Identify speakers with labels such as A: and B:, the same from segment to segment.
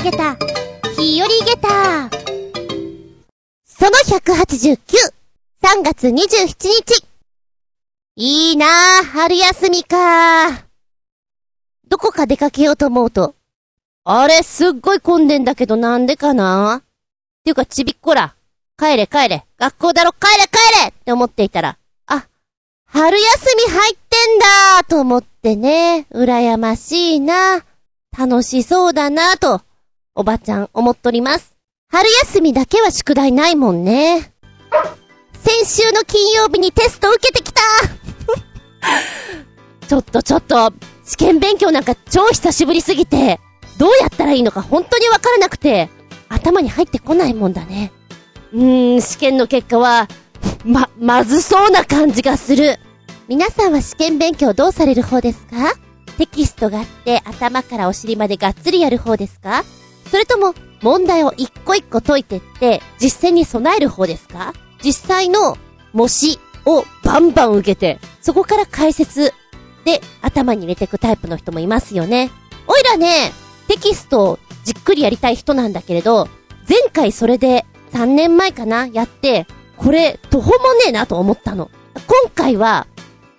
A: あげた、日和ゲタその189、3月27日。いいなぁ、春休みか。どこか出かけようと思うと、あれ、すっごい混んでんだけどなんでかな。っていうか、ちびっこら、帰れ帰れ、学校だろ、帰れ帰れ。って思っていたら、あ、春休み入ってんだ。と思ってね、羨ましいな。楽しそうだな。と、おばちゃん思っとります。春休みだけは宿題ないもんね。先週の金曜日にテスト受けてきた ちょっとちょっと、試験勉強なんか超久しぶりすぎて、どうやったらいいのか本当にわからなくて、頭に入ってこないもんだね。うーん、試験の結果は、ま、まずそうな感じがする。皆さんは試験勉強どうされる方ですか？テキストがあって頭からお尻までがっつりやる方ですか？それとも問題を一個一個解いてって実践に備える方ですか？実際の模試をバンバン受けて、そこから解説で頭に入れていくタイプの人もいますよね。おいらね、テキストをじっくりやりたい人なんだけれど、前回それで3年前かなやって、これ途方もねえなと思ったの。今回は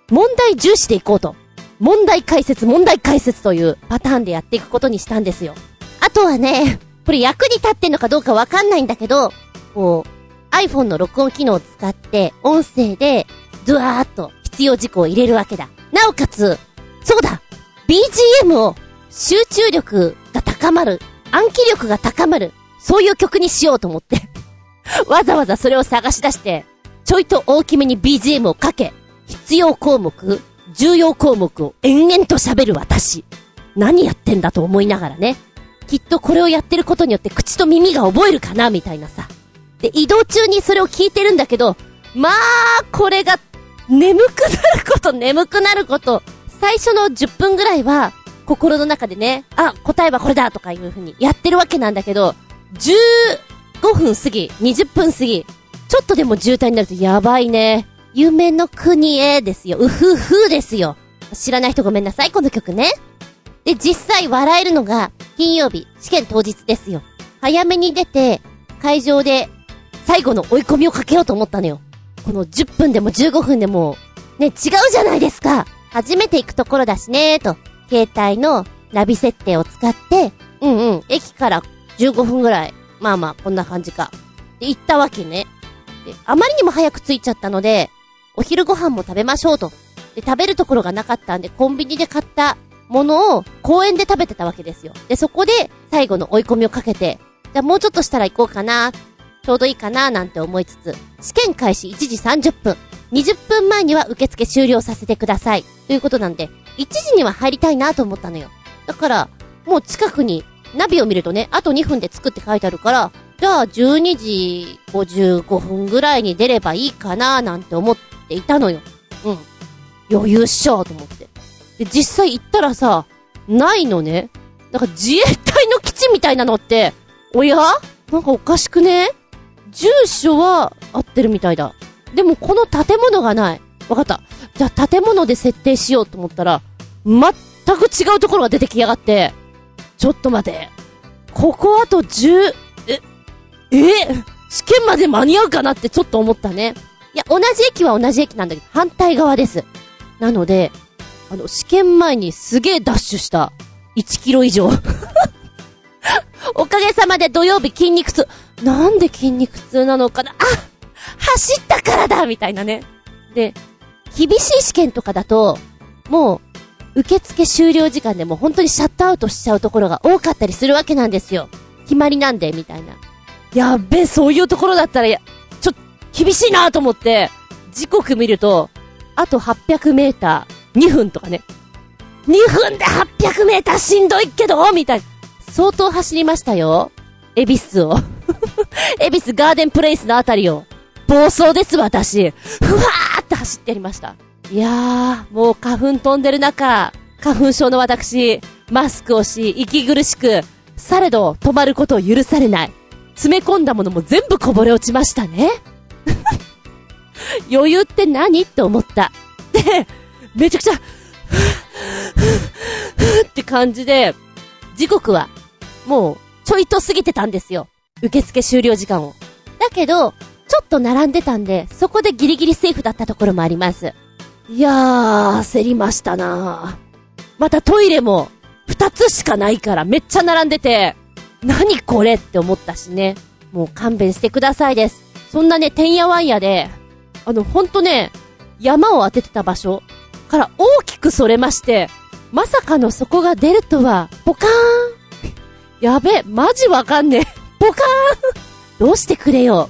A: 問題重視でいこうと。問題解説、問題解説というパターンでやっていくことにしたんですよ。あとはね、これ役に立ってんのかどうかわかんないんだけど、こう、iPhone の録音機能を使って、音声で、ドワーっと必要事項を入れるわけだ。なおかつ、そうだ !BGM を集中力が高まる、暗記力が高まる、そういう曲にしようと思って わざわざそれを探し出して、ちょいと大きめに BGM をかけ、必要項目、重要項目を延々と喋る私。何やってんだと思いながらね。きっとこれをやってることによって口と耳が覚えるかな、みたいなさ。で、移動中にそれを聞いてるんだけど、まあ、これが、眠くなること、眠くなること。最初の10分ぐらいは、心の中でね、あ、答えはこれだとかいう風にやってるわけなんだけど、15分過ぎ、20分過ぎ、ちょっとでも渋滞になるとやばいね。夢の国へですよ。うふふですよ。知らない人ごめんなさい、この曲ね。で、実際笑えるのが、金曜日、試験当日ですよ。早めに出て、会場で、最後の追い込みをかけようと思ったのよ。この10分でも15分でも、ね、違うじゃないですか初めて行くところだしねーと、携帯のナビ設定を使って、うんうん、駅から15分ぐらい、まあまあ、こんな感じか。で、行ったわけね。で、あまりにも早く着いちゃったので、お昼ご飯も食べましょうと。で、食べるところがなかったんで、コンビニで買ったものを公園で食べてたわけですよ。で、そこで最後の追い込みをかけて、じゃあもうちょっとしたら行こうかな、ちょうどいいかな、なんて思いつつ、試験開始1時30分、20分前には受付終了させてください。ということなんで、1時には入りたいなと思ったのよ。だから、もう近くに、ナビを見るとね、あと2分で着くって書いてあるから、じゃあ12時55分ぐらいに出ればいいかななんて思っていたのよ。うん。余裕っしょと思って。で、実際行ったらさ、ないのね。なんか自衛隊の基地みたいなのって、おや？なんかおかしくね？住所は合ってるみたいだ。でもこの建物がない。わかった。じゃあ建物で設定しようと思ったら、全く違うところが出てきやがって、ちょっと待て。ここあと10、え、え？試験まで間に合うかなってちょっと思ったね。いや、同じ駅は同じ駅なんだけど、反対側です。なので、あの、試験前にすげえダッシュした。1キロ以上。おかげさまで土曜日筋肉痛。なんで筋肉痛なのかな？あ走ったからだみたいなね。で、厳しい試験とかだと、もう、受付終了時間でも本当にシャットアウトしちゃうところが多かったりするわけなんですよ。決まりなんで、みたいな。やっべ、そういうところだったら、ちょ、厳しいなと思って、時刻見ると、あと800メーター、2分とかね。2分で800メーターしんどいけどみたいな。相当走りましたよ。エビスを。エビスガーデンプレイスのあたりを。暴走です、私。ふわーって走ってやりました。いやー、もう花粉飛んでる中、花粉症の私、マスクをし、息苦しく、されど止まることを許されない。詰め込んだものも全部こぼれ落ちましたね。余裕って何？って思った。で、めちゃくちゃ、って感じで、時刻は、もう、ちょいと過ぎてたんですよ。受付終了時間を。だけど、ちょっと並んでたんで、そこでギリギリセーフだったところもあります。いやー、焦りましたなまたトイレも、二つしかないからめっちゃ並んでて、何これって思ったしね。もう勘弁してくださいです。そんなね、てんやわんやで、あの、ほんとね、山を当ててた場所から大きくそれまして、まさかの底が出るとは、ポカーンやべ、マジわかんねえ。ポカーンどうしてくれよ。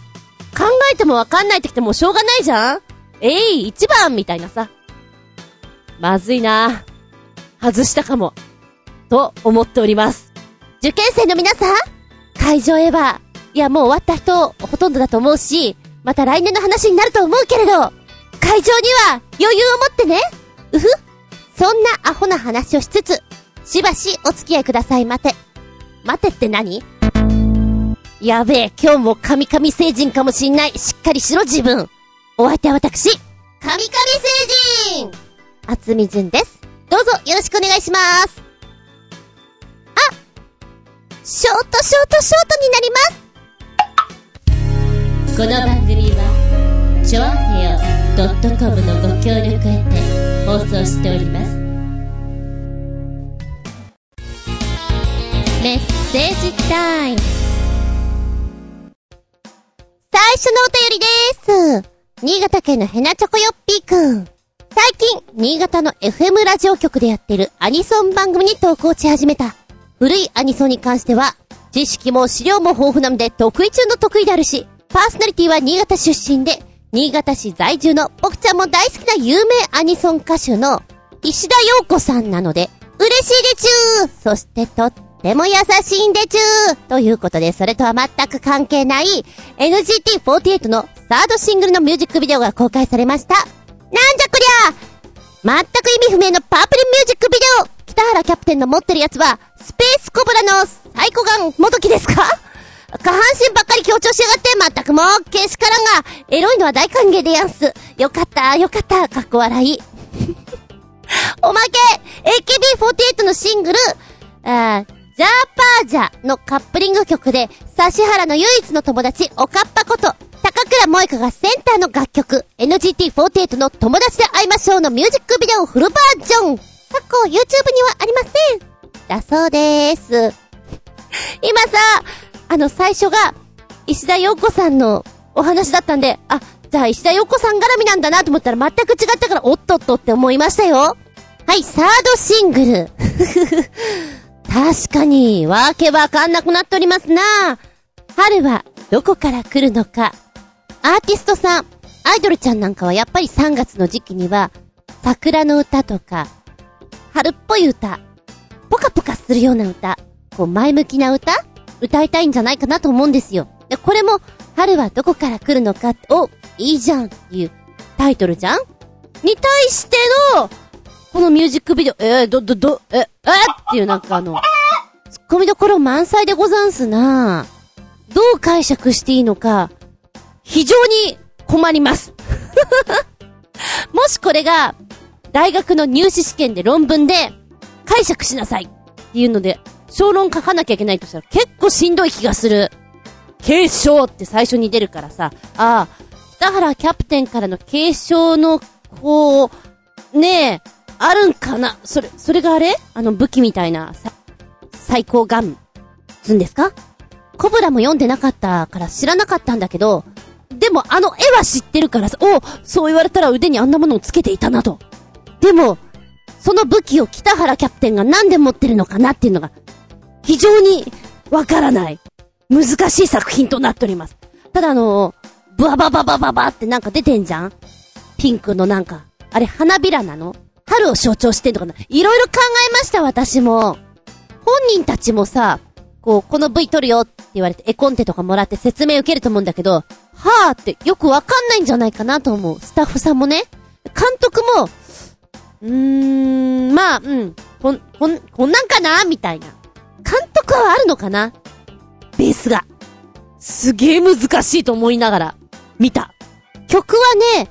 A: 考えてもわかんないってきてもしょうがないじゃんえい、一番みたいなさ。まずいな外したかも。と思っております。受験生の皆さん会場へは、いやもう終わった人ほとんどだと思うし、また来年の話になると思うけれど、会場には余裕を持ってね。うふ。そんなアホな話をしつつ、しばしお付き合いくださいまて。待てって何？やべえ、今日も神々星人かもしんない。しっかりしろ自分。お相手は私、神々星人厚みじんです。どうぞよろしくお願いします。あショートショートショートになりますこの番組は、ちょあへよ .com のご協力へて放送しております。メッセージタイム。最初のお便りです。新潟県のヘナチョコヨッピーくん。最近、新潟の FM ラジオ局でやってるアニソン番組に投稿し始めた。古いアニソンに関しては、知識も資料も豊富なので得意中の得意であるし、パーソナリティは新潟出身で、新潟市在住の僕ちゃんも大好きな有名アニソン歌手の石田陽子さんなので、嬉しいでちゅー。そしてとっても優しいんでちゅー。ということで、それとは全く関係ない NGT48 のサードシングルのミュージックビデオが公開されました。なんじゃこりゃ。全く意味不明のパープルミュージックビデオ。北原キャプテンの持ってるやつは、スペースコブラのサイコガン元木ですか？下半身ばっかり強調しやがって、全くもう、けしからんが、エロいのは大歓迎でやんす。よかった、よかった、かっこ笑い。おまけ !AKB48 のシングル、あジャーパージャのカップリング曲で、指原の唯一の友達、おかっぱこと、高倉萌香がセンターの楽曲、NGT48 の友達で会いましょうのミュージックビデオフルバージョン。過去 YouTube にはありません。だそうでーす。今さ、あの最初が、石田洋子さんのお話だったんで、あ、じゃあ石田洋子さん絡みなんだなと思ったら全く違ったからおっとっとって思いましたよ。はい、サードシングル。確かに、わけわかんなくなっておりますな。春はどこから来るのか。アーティストさん、アイドルちゃんなんかはやっぱり3月の時期には、桜の歌とか、春っぽい歌、ポカポカするような歌、こう前向きな歌歌いたいんじゃないかなと思うんですよ。で、これも、春はどこから来るのか、お、いいじゃんっていうタイトルじゃん？に対しての、このミュージックビデオ、えー、ど、ど、ど、え、え？っていうなんかあの、ツッコミどころ満載でござんすなどう解釈していいのか、非常に困ります。もしこれが、大学の入試試験で論文で、解釈しなさいっていうので、小論書かなきゃいけないとしたら結構しんどい気がする。継承って最初に出るからさ、ああ、北原キャプテンからの継承の、こう、ねえ、あるんかな。それ、それがあれ？あの武器みたいな、さ、最高ガン、つんですか？コブラも読んでなかったから知らなかったんだけど、でもあの絵は知ってるからさ、おそう言われたら腕にあんなものをつけていたなと。でも、その武器を北原キャプテンがなんで持ってるのかなっていうのが、非常にわからない。難しい作品となっております。ただあのブワバババババってなんか出てんじゃん？ピンクのなんか、あれ花びらなの？春を象徴してんのかな？いろいろ考えました、私も。本人たちもさ、こう、この V 撮るよって言われて絵コンテとかもらって説明受けると思うんだけど、はぁってよくわかんないんじゃないかなと思う。スタッフさんもね。監督も、うーん、まあ、うん、こん、こん、こんなんかな？みたいな。監督はあるのかな？ベースが。すげえ難しいと思いながら、見た。曲はね、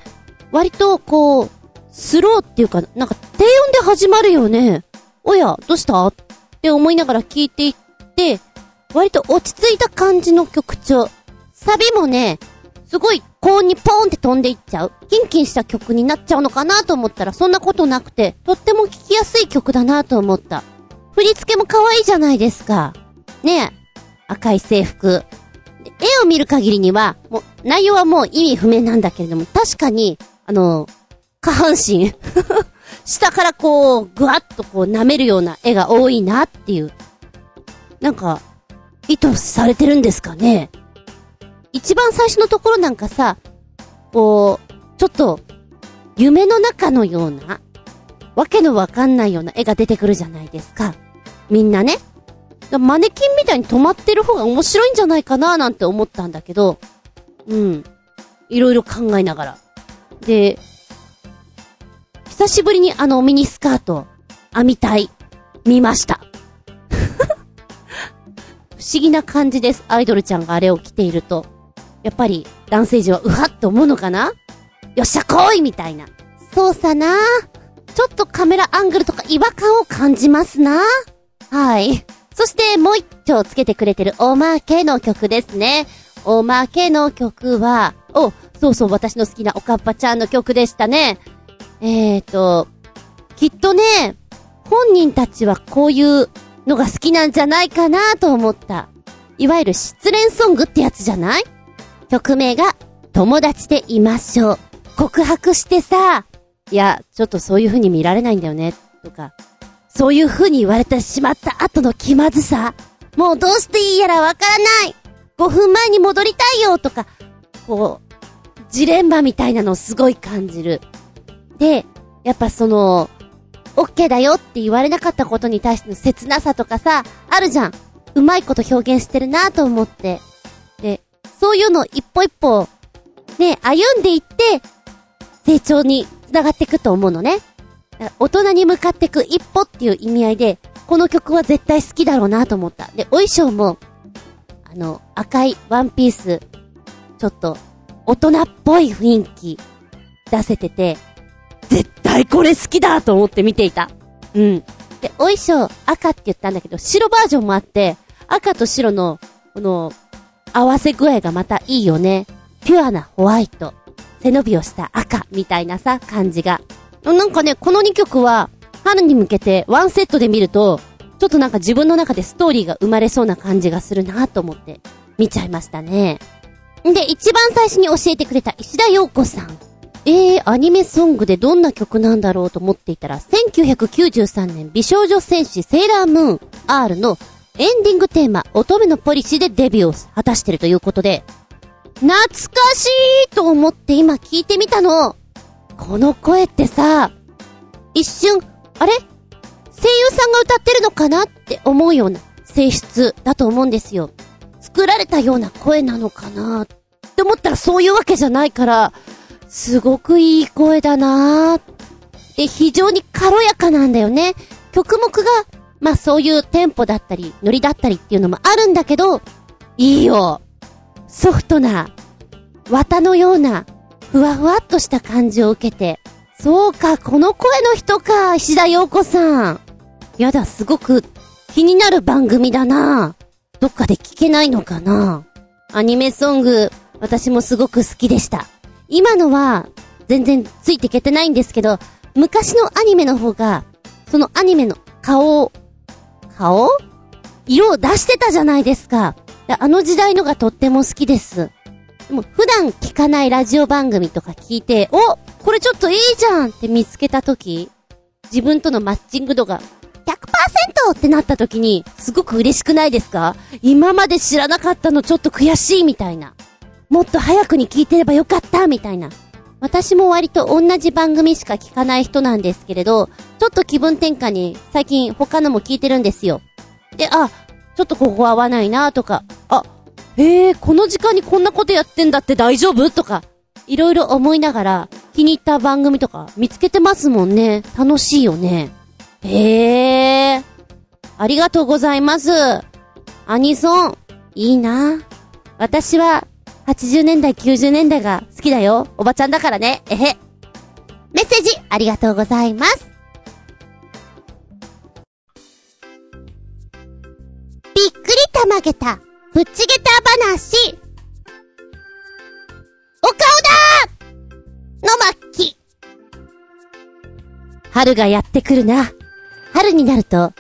A: 割とこう、スローっていうか、なんか低音で始まるよね。おや、どうした？って思いながら聞いていって、割と落ち着いた感じの曲調。サビもね、すごい高音にポーンって飛んでいっちゃう。キンキンした曲になっちゃうのかなと思ったらそんなことなくて、とっても聴きやすい曲だなと思った。振り付けも可愛いじゃないですか。ね。赤い制服。絵を見る限りには、もう、内容はもう意味不明なんだけれども、確かに、あの、下半身 下からこう、ぐわっとこう舐めるような絵が多いなっていう。なんか、意図されてるんですかね一番最初のところなんかさ、こう、ちょっと、夢の中のような、わけのわかんないような絵が出てくるじゃないですか。みんなね。マネキンみたいに止まってる方が面白いんじゃないかななんて思ったんだけど、うん。いろいろ考えながら。で、久しぶりにあのミニスカート、編みたい、見ました。不思議な感じです。アイドルちゃんがあれを着ていると。やっぱり男性陣はうはっと思うのかな？よっしゃ来いみたいな。そうさなちょっとカメラアングルとか違和感を感じますなはい。そしてもう一丁つけてくれてるおまけの曲ですね。おまけの曲は、お、そうそう私の好きなおかっぱちゃんの曲でしたね。えーと、きっとね、本人たちはこういうのが好きなんじゃないかなと思った。いわゆる失恋ソングってやつじゃない？曲名が、友達でいましょう。告白してさ、いや、ちょっとそういう風に見られないんだよね、とか、そういう風に言われてしまった後の気まずさ、もうどうしていいやらわからない !5 分前に戻りたいよとか、こう、ジレンマみたいなのをすごい感じる。で、やっぱその、オッケーだよって言われなかったことに対しての切なさとかさ、あるじゃん。うまいこと表現してるなと思って。で、そういうの一歩一歩、ね、歩んでいって、成長に繋がっていくと思うのね。大人に向かっていく一歩っていう意味合いで、この曲は絶対好きだろうなと思った。で、お衣装も、あの、赤いワンピース、ちょっと、大人っぽい雰囲気出せてて、絶対これ好きだと思って見ていた。うん。で、お衣装赤って言ったんだけど、白バージョンもあって、赤と白の、この、合わせ具合がまたいいよね。ピュアなホワイト。背伸びをした赤みたいなさ、感じが。なんかね、この2曲は、春に向けてワンセットで見ると、ちょっとなんか自分の中でストーリーが生まれそうな感じがするなと思って見ちゃいましたね。で、一番最初に教えてくれた石田洋子さん。えー、アニメソングでどんな曲なんだろうと思っていたら、1993年美少女戦士セーラームーン R のエンディングテーマ、乙女のポリシーでデビューを果たしてるということで、懐かしいと思って今聞いてみたの。この声ってさ、一瞬、あれ？声優さんが歌ってるのかなって思うような性質だと思うんですよ。作られたような声なのかなって思ったらそういうわけじゃないから、すごくいい声だなーで、非常に軽やかなんだよね。曲目が、まあそういうテンポだったり、ノリだったりっていうのもあるんだけど、いいよ。ソフトな、綿のような、ふわふわっとした感じを受けて。そうか、この声の人か、石田洋子さん。やだ、すごく気になる番組だな。どっかで聞けないのかな。アニメソング、私もすごく好きでした。今のは、全然ついていけてないんですけど、昔のアニメの方が、そのアニメの顔顔？色を出してたじゃないですか。あの時代のがとっても好きです。でも普段聞かないラジオ番組とか聞いて、おこれちょっといいじゃんって見つけたとき、自分とのマッチング度が100%ってなった時に、すごく嬉しくないですか？今まで知らなかったのちょっと悔しいみたいな。もっと早くに聞いてればよかったみたいな。私も割と同じ番組しか聞かない人なんですけれど、ちょっと気分転換に最近他のも聞いてるんですよ。で、あ、ちょっとここ合わないなとか、あ、へえ、この時間にこんなことやってんだって大丈夫？とか、いろいろ思いながら気に入った番組とか見つけてますもんね。楽しいよね。へえ。ありがとうございます。アニソン、いいな。私は80年代、90年代が好きだよ。おばちゃんだからね。えへ。メッセージ、ありがとうございます。びっくりたまげた、ぶっちげた話。お顔だーの巻。春がやってくるな。春になると、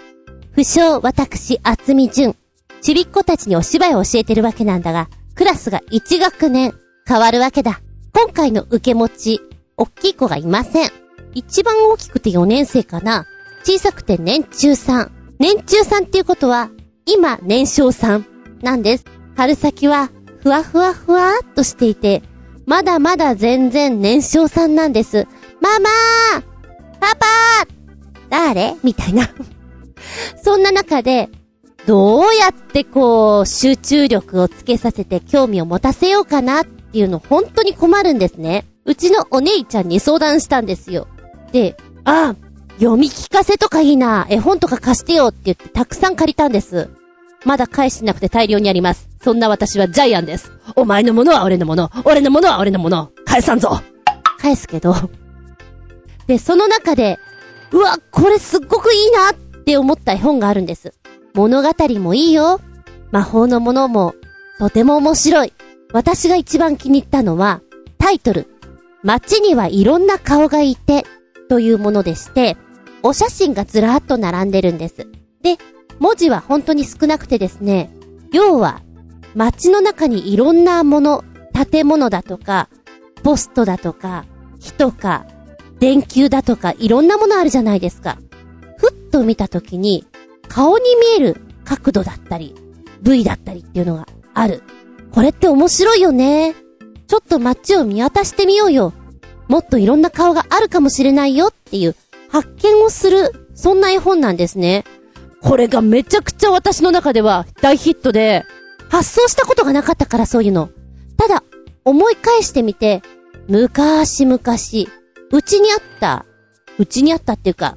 A: 不詳私、厚み純、ちびっ子たちにお芝居を教えてるわけなんだが、クラスが1学年変わるわけだ。今回の受け持ち、おっきい子がいません。一番大きくて4年生かな。小さくて年中さん。年中さんっていうことは、今年少さんなんです。春先は、ふわふわふわっとしていて、まだまだ全然年少さんなんです。ママーパパー誰？みたいな そんな中で、どうやってこう、集中力をつけさせて興味を持たせようかなっていうの本当に困るんですね。うちのお姉ちゃんに相談したんですよ。で、ああ、読み聞かせとかいいな、絵本とか貸してよって言ってたくさん借りたんです。まだ返してなくて大量にあります。そんな私はジャイアンです。お前のものは俺のもの、俺のものは俺のもの、返さんぞ返すけど。で、その中で、うわ、これすっごくいいなって思った絵本があるんです。物語もいいよ。魔法のものも、とても面白い。私が一番気に入ったのは、タイトル、街にはいろんな顔がいて、というものでして、お写真がずらーっと並んでるんです。で、文字は本当に少なくてですね、要は、街の中にいろんなもの、建物だとか、ポストだとか、人か、電球だとか、いろんなものあるじゃないですか。ふっと見たときに、顔に見える角度だったり、部位だったりっていうのがある。これって面白いよね。ちょっと街を見渡してみようよ。もっといろんな顔があるかもしれないよっていう発見をする、そんな絵本なんですね。これがめちゃくちゃ私の中では大ヒットで、発想したことがなかったからそういうの。ただ、思い返してみて、昔々、うちにあった、うちにあったっていうか、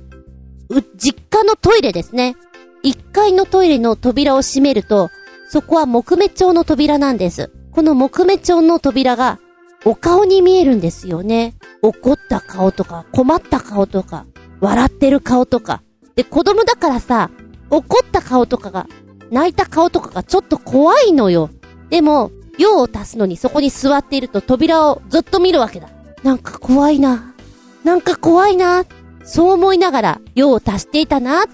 A: う、実家のトイレですね。1階のトイレの扉を閉めると、そこは木目調の扉なんです。この木目調の扉が、お顔に見えるんですよね。怒った顔とか、困った顔とか、笑ってる顔とか。で、子供だからさ、怒った顔とかが、泣いた顔とかがちょっと怖いのよ。でも、用を足すのにそこに座っていると扉をずっと見るわけだ。なんか怖いな。なんか怖いな。そう思いながら用を足していたな。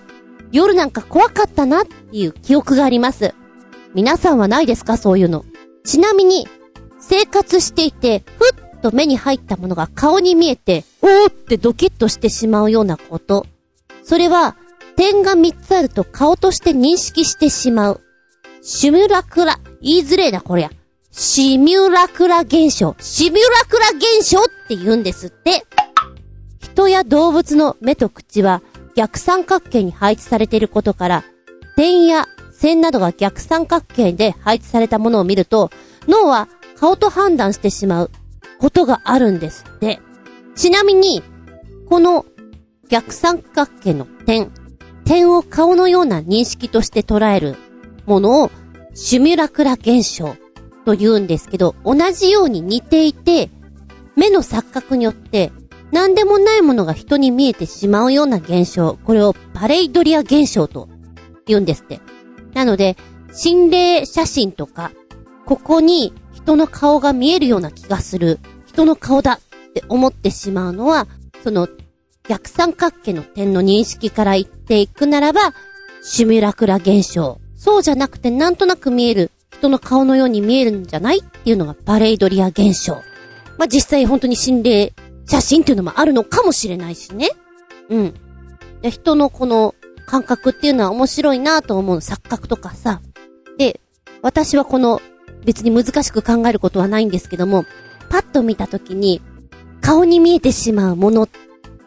A: 夜なんか怖かったなっていう記憶があります。皆さんはないですか？そういうの。ちなみに、生活していて、ふっと目に入ったものが顔に見えて、おーってドキッとしてしまうようなこと。それは、点が3つあると顔として認識してしまう。シミュラクラ、言いづれえな、こりゃ。シミュラクラ現象。シミュラクラ現象って言うんですって。人や動物の目と口は逆三角形に配置されていることから、点や線などが逆三角形で配置されたものを見ると、脳は顔と判断してしまうことがあるんですって。ちなみに、この逆三角形の点、点を顔のような認識として捉えるものをシュミュラクラ現象と言うんですけど、同じように似ていて、目の錯覚によって何でもないものが人に見えてしまうような現象、これをパレイドリア現象と言うんですって。なので、心霊写真とか、ここに人の顔が見えるような気がする、人の顔だって思ってしまうのは、その逆三角形の点の認識から言っていくならば、シミュラクラ現象。そうじゃなくてなんとなく見える、人の顔のように見えるんじゃないっていうのがパレイドリア現象。まあ、実際本当に心霊写真っていうのもあるのかもしれないしね。うん。人のこの感覚っていうのは面白いなと思う錯覚とかさ。で、私はこの別に難しく考えることはないんですけども、パッと見たときに顔に見えてしまうものっ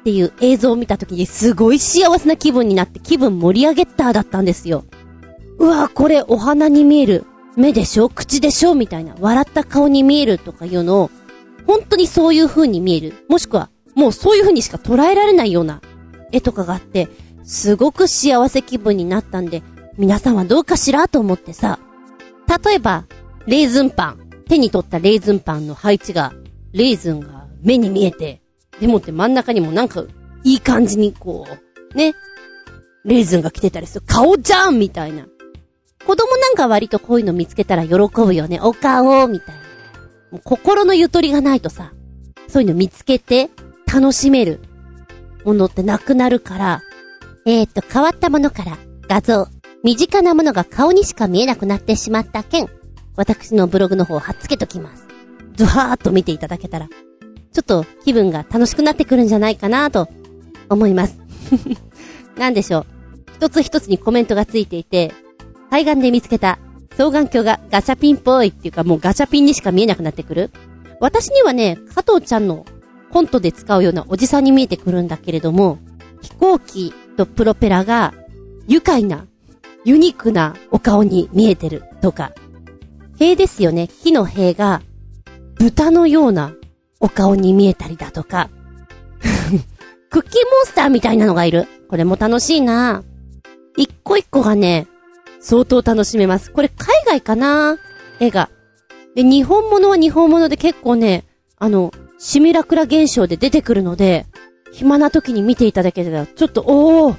A: っていう映像を見たときにすごい幸せな気分になって気分盛り上げただったんですよ。うわこれお花に見える。目でしょ？口でしょ？みたいな。笑った顔に見えるとかいうのを本当にそういう風に見える。もしくは、もうそういう風にしか捉えられないような絵とかがあって、すごく幸せ気分になったんで、皆さんはどうかしらと思ってさ、例えば、レーズンパン。手に取ったレーズンパンの配置が、レーズンが目に見えて、でもって真ん中にもなんか、いい感じにこう、ね、レーズンが来てたりする。顔じゃんみたいな。子供なんか割とこういうの見つけたら喜ぶよね。お顔みたいな。もう心のゆとりがないとさ、そういうの見つけて楽しめるものってなくなるから、えーと、変わったものから画像、身近なものが顔にしか見えなくなってしまった件、私のブログの方を貼っつけときます。ずわーっと見ていただけたら、ちょっと気分が楽しくなってくるんじゃないかなと思います。なんでしょう。一つ一つにコメントがついていて、海岸で見つけた双眼鏡がガチャピンっぽいっていうかもうガチャピンにしか見えなくなってくる。私にはね、加藤ちゃんのコントで使うようなおじさんに見えてくるんだけれども、飛行機とプロペラが愉快な、ユニークなお顔に見えてるとか、塀ですよね。木の塀が豚のようなお顔に見えたりだとか、クッキーモンスターみたいなのがいる。これも楽しいな一個一個がね、相当楽しめます。これ海外かな？絵が。で、日本物は日本物で結構ね、あの、シミュラクラ現象で出てくるので、暇な時に見ていただけたら、ちょっと、おー、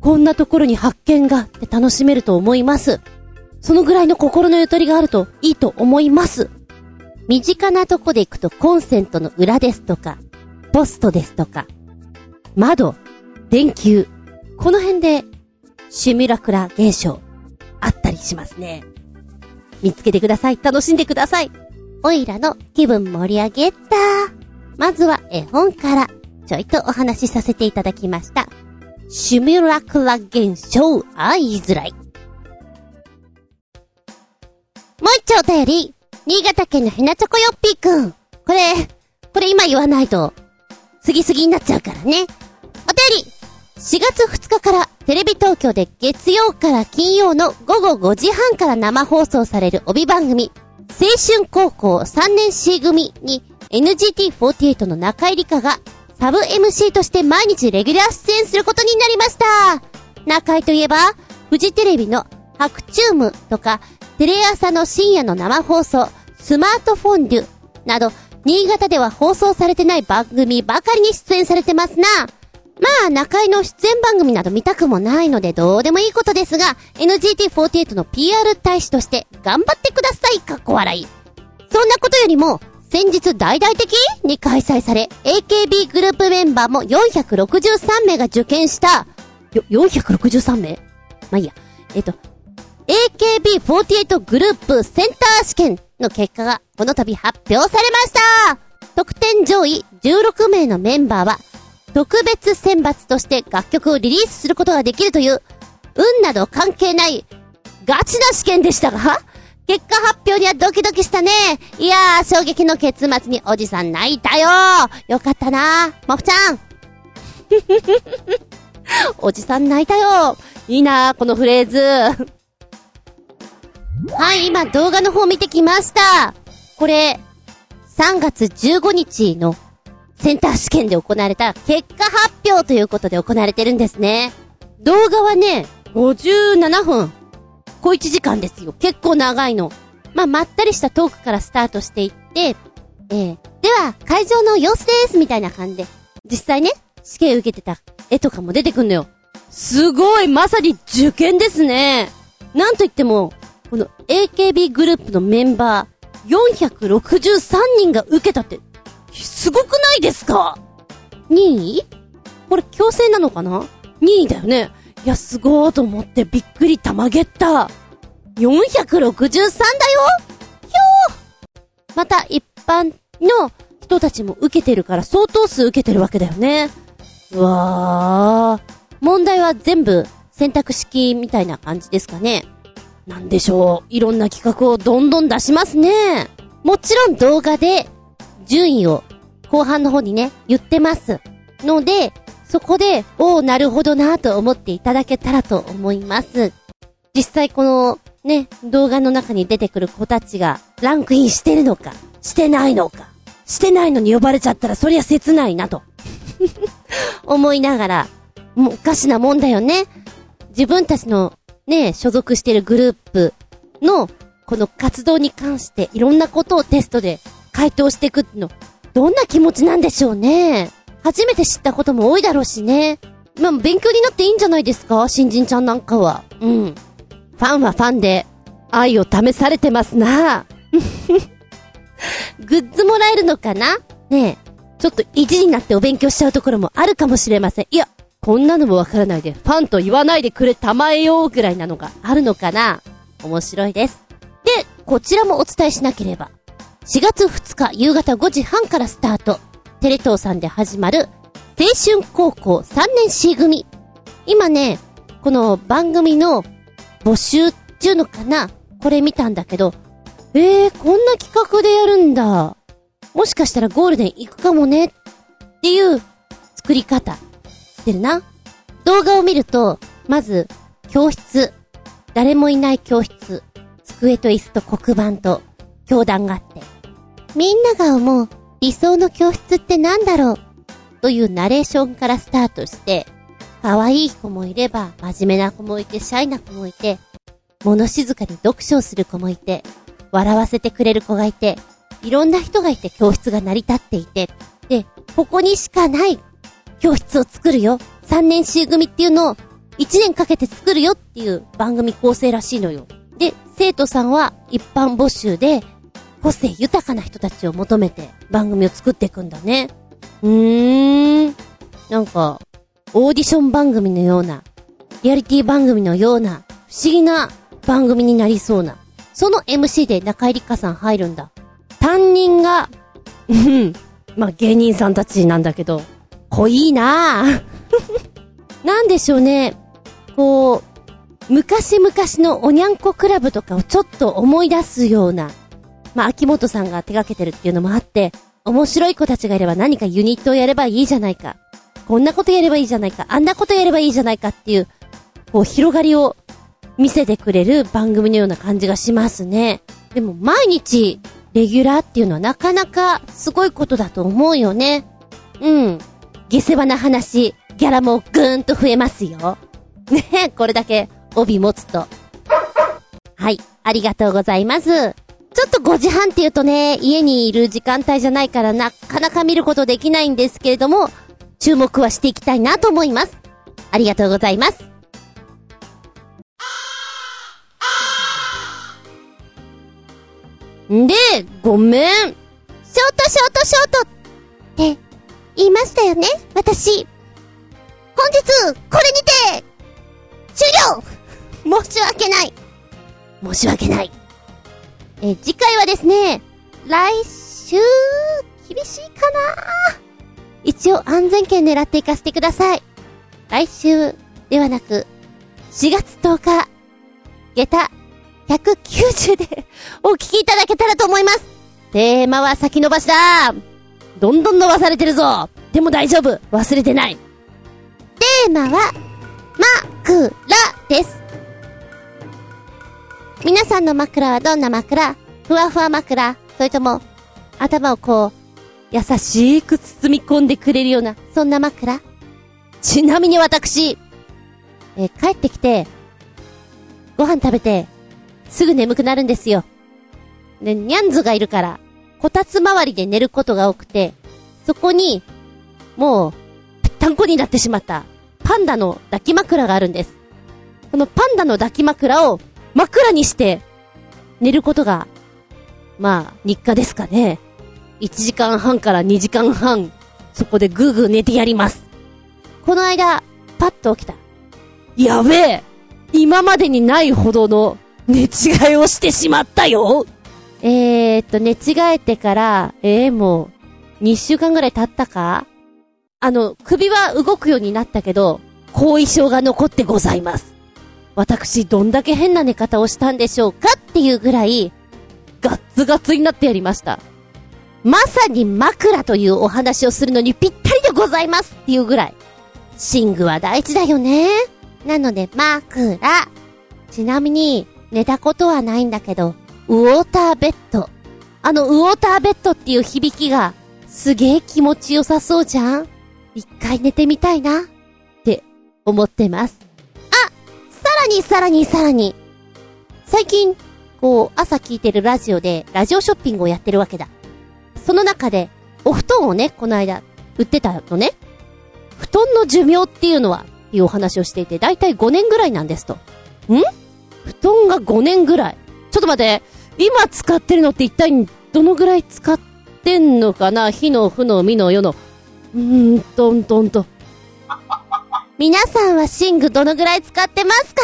A: こんなところに発見がって楽しめると思います。そのぐらいの心のゆとりがあるといいと思います。身近なとこで行くとコンセントの裏ですとか、ポストですとか、窓、電球、この辺でシミュラクラ現象あったりしますね。見つけてください。楽しんでください。おいらの気分盛り上げた。まずは絵本からちょいとお話しさせていただきました。シミュラクラ現象、あいづらい。もう一丁お便り。新潟県のひなちょこよっぴーくん。これ、これ今言わないと、過ぎすぎになっちゃうからね。お便り !4 月2日からテレビ東京で月曜から金曜の午後5時半から生放送される帯番組、青春高校3年 C 組に NGT48 の中井理香がサブ MC として毎日レギュラー出演することになりました。中井といえば、フジテレビのハクチュームとか、テレ朝の深夜の生放送、スマートフォンデュなど、新潟では放送されてない番組ばかりに出演されてますな。まあ、中井の出演番組など見たくもないのでどうでもいいことですが、NGT48 の PR 大使として頑張ってください、かっこ笑い。そんなことよりも、先日大々的に開催され、AKB グループメンバーも463名が受験した、よ、463名？まあ、いいや。えっと、AKB48 グループセンター試験の結果がこの度発表されました。得点上位16名のメンバーは特別選抜として楽曲をリリースすることができるという運など関係ないガチな試験でしたが結果発表にはドキドキしたね。いやー、衝撃の結末におじさん泣いたよ。よかったな。もふちゃん。おじさん泣いたよ。いいなこのフレーズ。はい、今動画の方見てきました。これ、3月15日のセンター試験で行われた結果発表ということで行われてるんですね。動画はね、57分。小1時間ですよ。結構長いの。まあ、まったりしたトークからスタートしていって、えー、では、会場の様子ですみたいな感じで、実際ね、試験受けてた絵とかも出てくんのよ。すごいまさに受験ですねなんと言っても、この AKB グループのメンバー、463人が受けたって、すごくないですか ?2 位？これ強制なのかな ?2 位だよね。いや、すごーと思ってびっくりたまげった。463だよひょーまた一般の人たちも受けてるから相当数受けてるわけだよね。うわー。問題は全部選択式みたいな感じですかね。なんでしょう。いろんな企画をどんどん出しますね。もちろん動画で順位を後半の方にね、言ってます。ので、そこで、おー、なるほどなと思っていただけたらと思います。実際この、ね、動画の中に出てくる子たちが、ランクインしてるのか、してないのか、してないのに呼ばれちゃったらそりゃ切ないなと。思いながら、もうおかしなもんだよね。自分たちのね、所属してるグループの、この活動に関していろんなことをテストで回答していくの、どんな気持ちなんでしょうね。初めて知ったことも多いだろうしね。まあ、勉強になっていいんじゃないですか？新人ちゃんなんかは。うん。ファンはファンで、愛を試されてますな グッズもらえるのかな？ねえ、ちょっと意地になってお勉強しちゃうところもあるかもしれません。いや、こんなのもわからないで、ファンと言わないでくれたまえようぐらいなのがあるのかな？面白いです。で、こちらもお伝えしなければ。4月2日夕方5時半からスタート。テレ東さんで始まる、青春高校3年 C 組。今ね、この番組の募集っていうのかな？これ見たんだけど、えー、こんな企画でやるんだ。もしかしたらゴールデン行くかもねっていう作り方してるな。動画を見ると、まず、教室。誰もいない教室。机と椅子と黒板と教壇があって。みんなが思う理想の教室って何だろう？というナレーションからスタートして、可愛い子もいれば、真面目な子もいて、シャイな子もいて、物静かに読書をする子もいて、笑わせてくれる子がいて、いろんな人がいて教室が成り立っていて、で、ここにしかない教室を作るよ。3年 C 組っていうのを1年かけて作るよっていう番組構成らしいのよ。で、生徒さんは一般募集で、個性豊かな人たちを求めて番組を作っていくんだね。うーん。なんか、オーディション番組のような、リアリティ番組のような、不思議な番組になりそうな。その MC で中井里香さん入るんだ。担任が、うん、まあ、芸人さんたちなんだけど、濃いなぁ。なんでしょうね。こう、昔々のおにゃんこクラブとかをちょっと思い出すような、まあ、秋元さんが手掛けてるっていうのもあって、面白い子たちがいれば何かユニットをやればいいじゃないか。こんなことやればいいじゃないか。あんなことやればいいじゃないかっていう、こう、広がりを見せてくれる番組のような感じがしますね。でも、毎日、レギュラーっていうのはなかなかすごいことだと思うよね。うん。下世話な話、ギャラもぐーんと増えますよ。ねこれだけ帯持つと。はい、ありがとうございます。ちょっと5時半って言うとね、家にいる時間帯じゃないからなかなか見ることできないんですけれども、注目はしていきたいなと思います。ありがとうございます。んで、ごめん。ショートショートショートって言いましたよね？私。本日、これにて、終了申し訳ない申し訳ない。え、次回はですね、来週、厳しいかな？一応安全圏狙っていかせてください。来週ではなく、4月10日、下駄190でお聞きいただけたらと思います。テーマは先延ばしだどんどん伸ばされてるぞ。でも大丈夫。忘れてない。テーマは、枕です。皆さんの枕はどんな枕？ふわふわ枕。それとも、頭をこう、優しく包み込んでくれるような、そんな枕？ちなみに私、え帰ってきて、ご飯食べて、すぐ眠くなるんですよ。で、ニャンズがいるから、こたつ周りで寝ることが多くて、そこに、もう、ぺったんこになってしまった、パンダの抱き枕があるんです。このパンダの抱き枕を枕にして、寝ることが、まあ、日課ですかね。1時間半から2時間半、そこでぐーぐー寝てやります。この間、パッと起きた。やべえ今までにないほどの寝違いをしてしまったよえーっと、寝違えてから、えー、もう、2週間ぐらい経ったか？あの、首は動くようになったけど、後遺症が残ってございます。私、どんだけ変な寝方をしたんでしょうかっていうぐらい、ガッツガツになってやりました。まさに枕というお話をするのにぴったりでございますっていうぐらい。寝具は大事だよね。なので、枕。ちなみに、寝たことはないんだけど、ウォーターベッド。あの、ウォーターベッドっていう響きが、すげえ気持ちよさそうじゃん一回寝てみたいな、って思ってます。あさらにさらにさらに。最近、こう、朝聞いてるラジオで、ラジオショッピングをやってるわけだ。その中で、お布団をね、この間、売ってたのね。布団の寿命っていうのは、っていうお話をしていて、だいたい5年ぐらいなんですと。ん？布団が5年ぐらい。ちょっと待って、今使ってるのって一体どのぐらい使ってんのかな？火の、負の、みの、世の。うーん、とんとんと。皆さんは寝具どのぐらい使ってますか？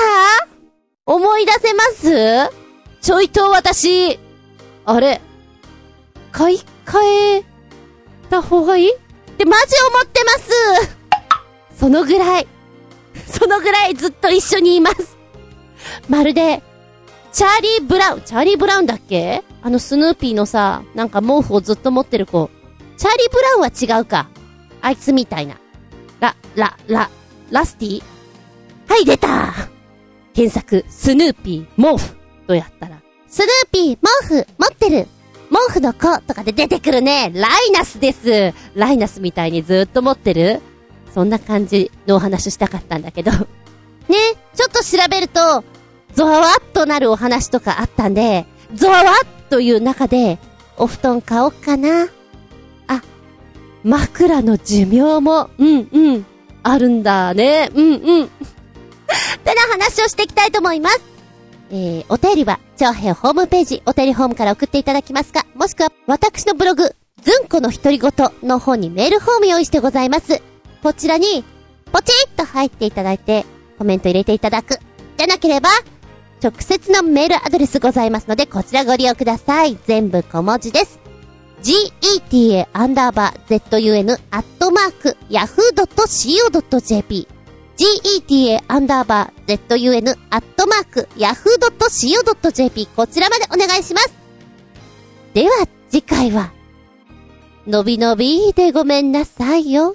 A: 思い出せます？ちょいと私、あれ、買い替えた方がいい？ってマジ思ってます。そのぐらい、そのぐらいずっと一緒にいます。まるで、チャーリー・ブラウン、チャーリー・ブラウンだっけ？あのスヌーピーのさ、なんか毛布をずっと持ってる子。チャーリー・ブラウンは違うか。あいつみたいな。ラ、ラ、ラ、ラスティ？はい、出た検索、スヌーピー、毛布とやったら、スヌーピー、毛布、持ってる毛布の子とかで出てくるね。ライナスです。ライナスみたいにずっと持ってるそんな感じのお話したかったんだけど。ね、ちょっと調べると、ゾワワッとなるお話とかあったんで、ゾワワッという中で、お布団買おうかな。あ、枕の寿命も、うんうん、あるんだね。うんうん。ってな話をしていきたいと思います。えー、お便りは、長編ホームページ、お便りホームから送っていただきますか、もしくは、私のブログ、ずんこの独り言の方にメールフォーム用意してございます。こちらに、ポチッと入っていただいて、コメント入れていただく。でなければ、直接のメールアドレスございますので、こちらご利用ください。全部小文字です。geta アンダーバー zun アットマーク yahoo.co.jp geta アンダーバー zun アットマーク yahoo.co.jp こちらまでお願いします。では、次回は、のびのびでごめんなさいよ。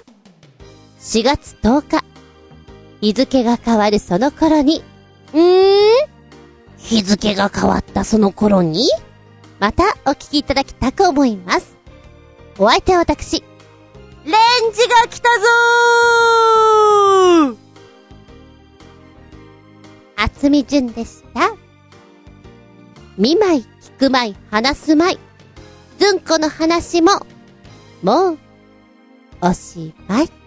A: 4月10日。日付が変わるその頃に、うーん日付が変わったその頃に、またお聞きいただきたく思います。お相手は私、レンジが来たぞー厚み順でした。見舞い、聞く舞い、話す舞い。ずんこの話も、もう、おしまい。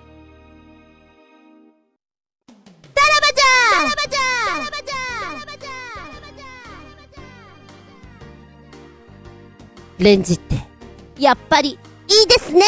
A: レンジって、やっぱり、いいですね。